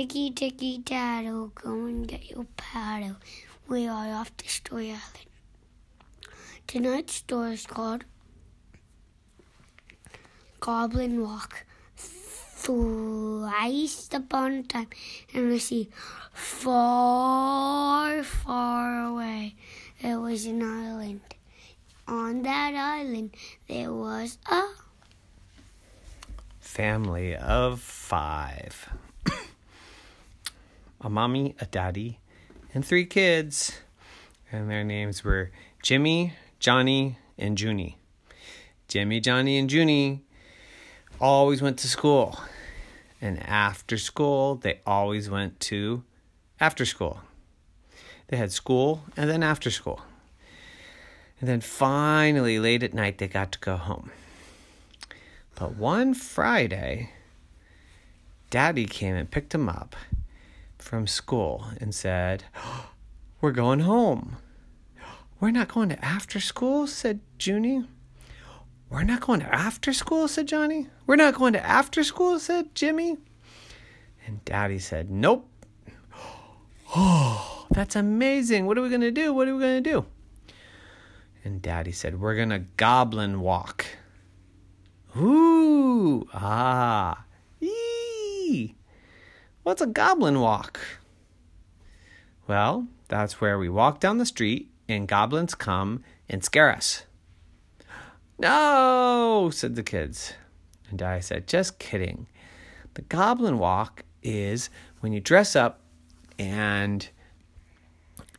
Ticky ticky taddle, go and get your paddle. We are off to Story Island. Tonight's story is called Goblin Walk. Thrice upon a time, and we see far, far away there was an island. On that island there was a family of five a mommy, a daddy, and three kids. And their names were Jimmy, Johnny, and Junie. Jimmy, Johnny, and Junie always went to school. And after school, they always went to after school. They had school and then after school. And then finally, late at night, they got to go home. But one Friday, Daddy came and picked him up from school and said, We're going home. We're not going to after school, said Junie. We're not going to after school, said Johnny. We're not going to after school, said Jimmy. And Daddy said, Nope. Oh, that's amazing. What are we going to do? What are we going to do? And Daddy said, We're going to goblin walk. Ooh, ah, ee. What's a goblin walk? Well, that's where we walk down the street and goblins come and scare us. No, said the kids. And I said, just kidding. The goblin walk is when you dress up and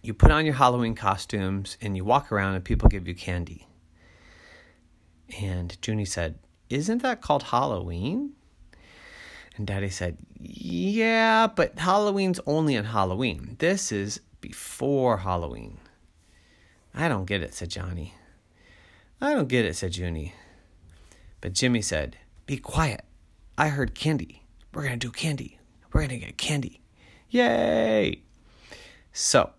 you put on your Halloween costumes and you walk around and people give you candy. And Junie said, Isn't that called Halloween? And Daddy said, Yeah, but Halloween's only on Halloween. This is before Halloween. I don't get it, said Johnny. I don't get it, said Junie. But Jimmy said, Be quiet. I heard candy. We're going to do candy. We're going to get candy. Yay! So,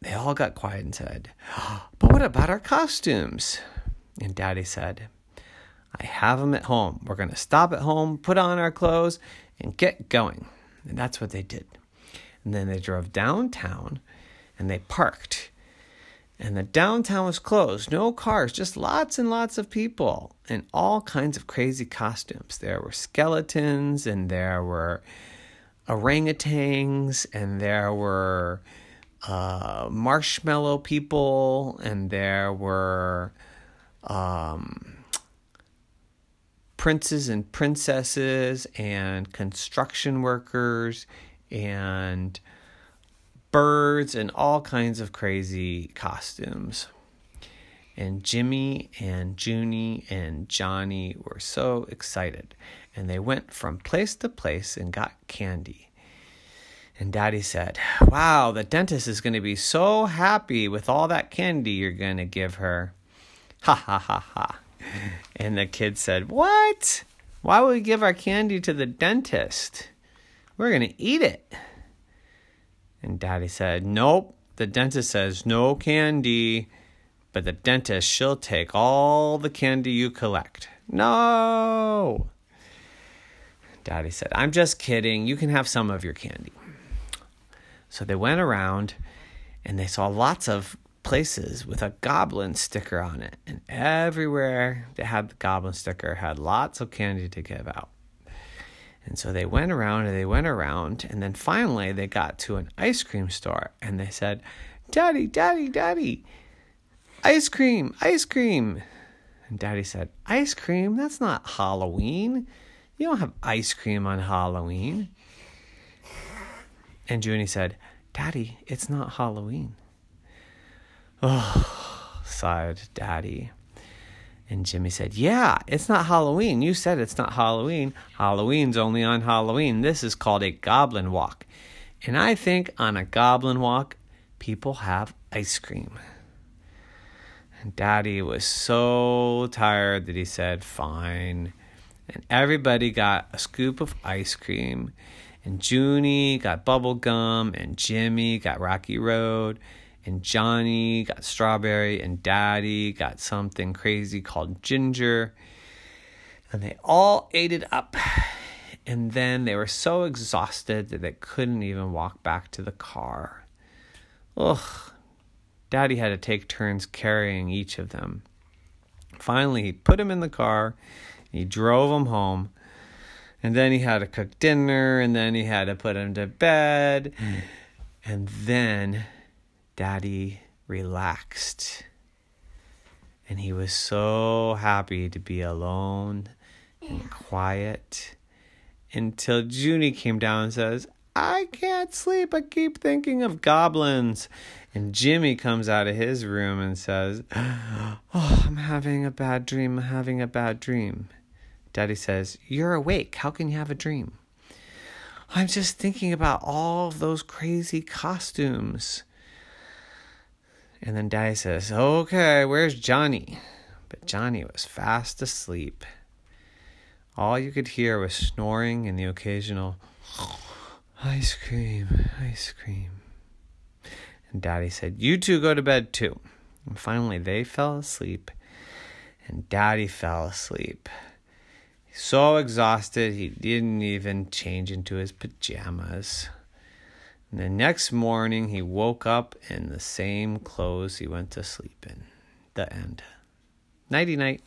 they all got quiet and said, But what about our costumes? And Daddy said, I have them at home. We're going to stop at home, put on our clothes, and get going. And that's what they did. And then they drove downtown and they parked. And the downtown was closed. No cars, just lots and lots of people in all kinds of crazy costumes. There were skeletons and there were orangutans and there were uh, marshmallow people and there were um, princes and princesses and construction workers and birds and all kinds of crazy costumes. And Jimmy and Junie and Johnny were so excited. And they went from place to place and got candy. And Daddy said, Wow, the dentist is going to be so happy with all that candy you're going to give her. Ha ha ha ha. And the kid said, What? Why would we give our candy to the dentist? We're going to eat it. And daddy said, Nope. The dentist says no candy, but the dentist, she'll take all the candy you collect. No. Daddy said, I'm just kidding. You can have some of your candy. So they went around and they saw lots of places with a goblin sticker on it. And everywhere they had the goblin sticker had lots of candy to give out. And so they went around and they went around. And then finally they got to an ice cream store and they said, Daddy, Daddy, Daddy, ice cream, ice cream. And Daddy said, Ice cream? That's not Halloween. You don't have ice cream on Halloween. And Junie said, Daddy, it's not Halloween. Oh, sighed Daddy. And Jimmy said, Yeah, it's not Halloween. You said it's not Halloween. Halloween's only on Halloween. This is called a goblin walk. And I think on a goblin walk, people have ice cream. And Daddy was so tired that he said, Fine. And everybody got a scoop of ice cream. And Junie got bubble gum. And Jimmy got Rocky Road and Johnny got strawberry, and Daddy got something crazy called ginger. And they all ate it up. And then they were so exhausted that they couldn't even walk back to the car. Ugh. Daddy had to take turns carrying each of them. Finally, he put him in the car. He drove him home. And then he had to cook dinner. And then he had to put him to bed. Mm. And then Daddy relaxed. And he was so happy to be alone and quiet until Junie came down and says, I can't sleep. I keep thinking of goblins. And Jimmy comes out of his room and says, Oh, I'm having a bad dream. I'm having a bad dream. Daddy says, You're awake. How can you have a dream? I'm just thinking about all of those crazy costumes. And then Daddy says, Okay, where's Johnny? But Johnny was fast asleep. All you could hear was snoring and the occasional ice cream, ice cream. And Daddy said, You two go to bed too. And finally, they fell asleep, and Daddy fell asleep. So exhausted, he didn't even change into his pajamas. And the next morning, he woke up in the same clothes he went to sleep in. The end. Nighty night.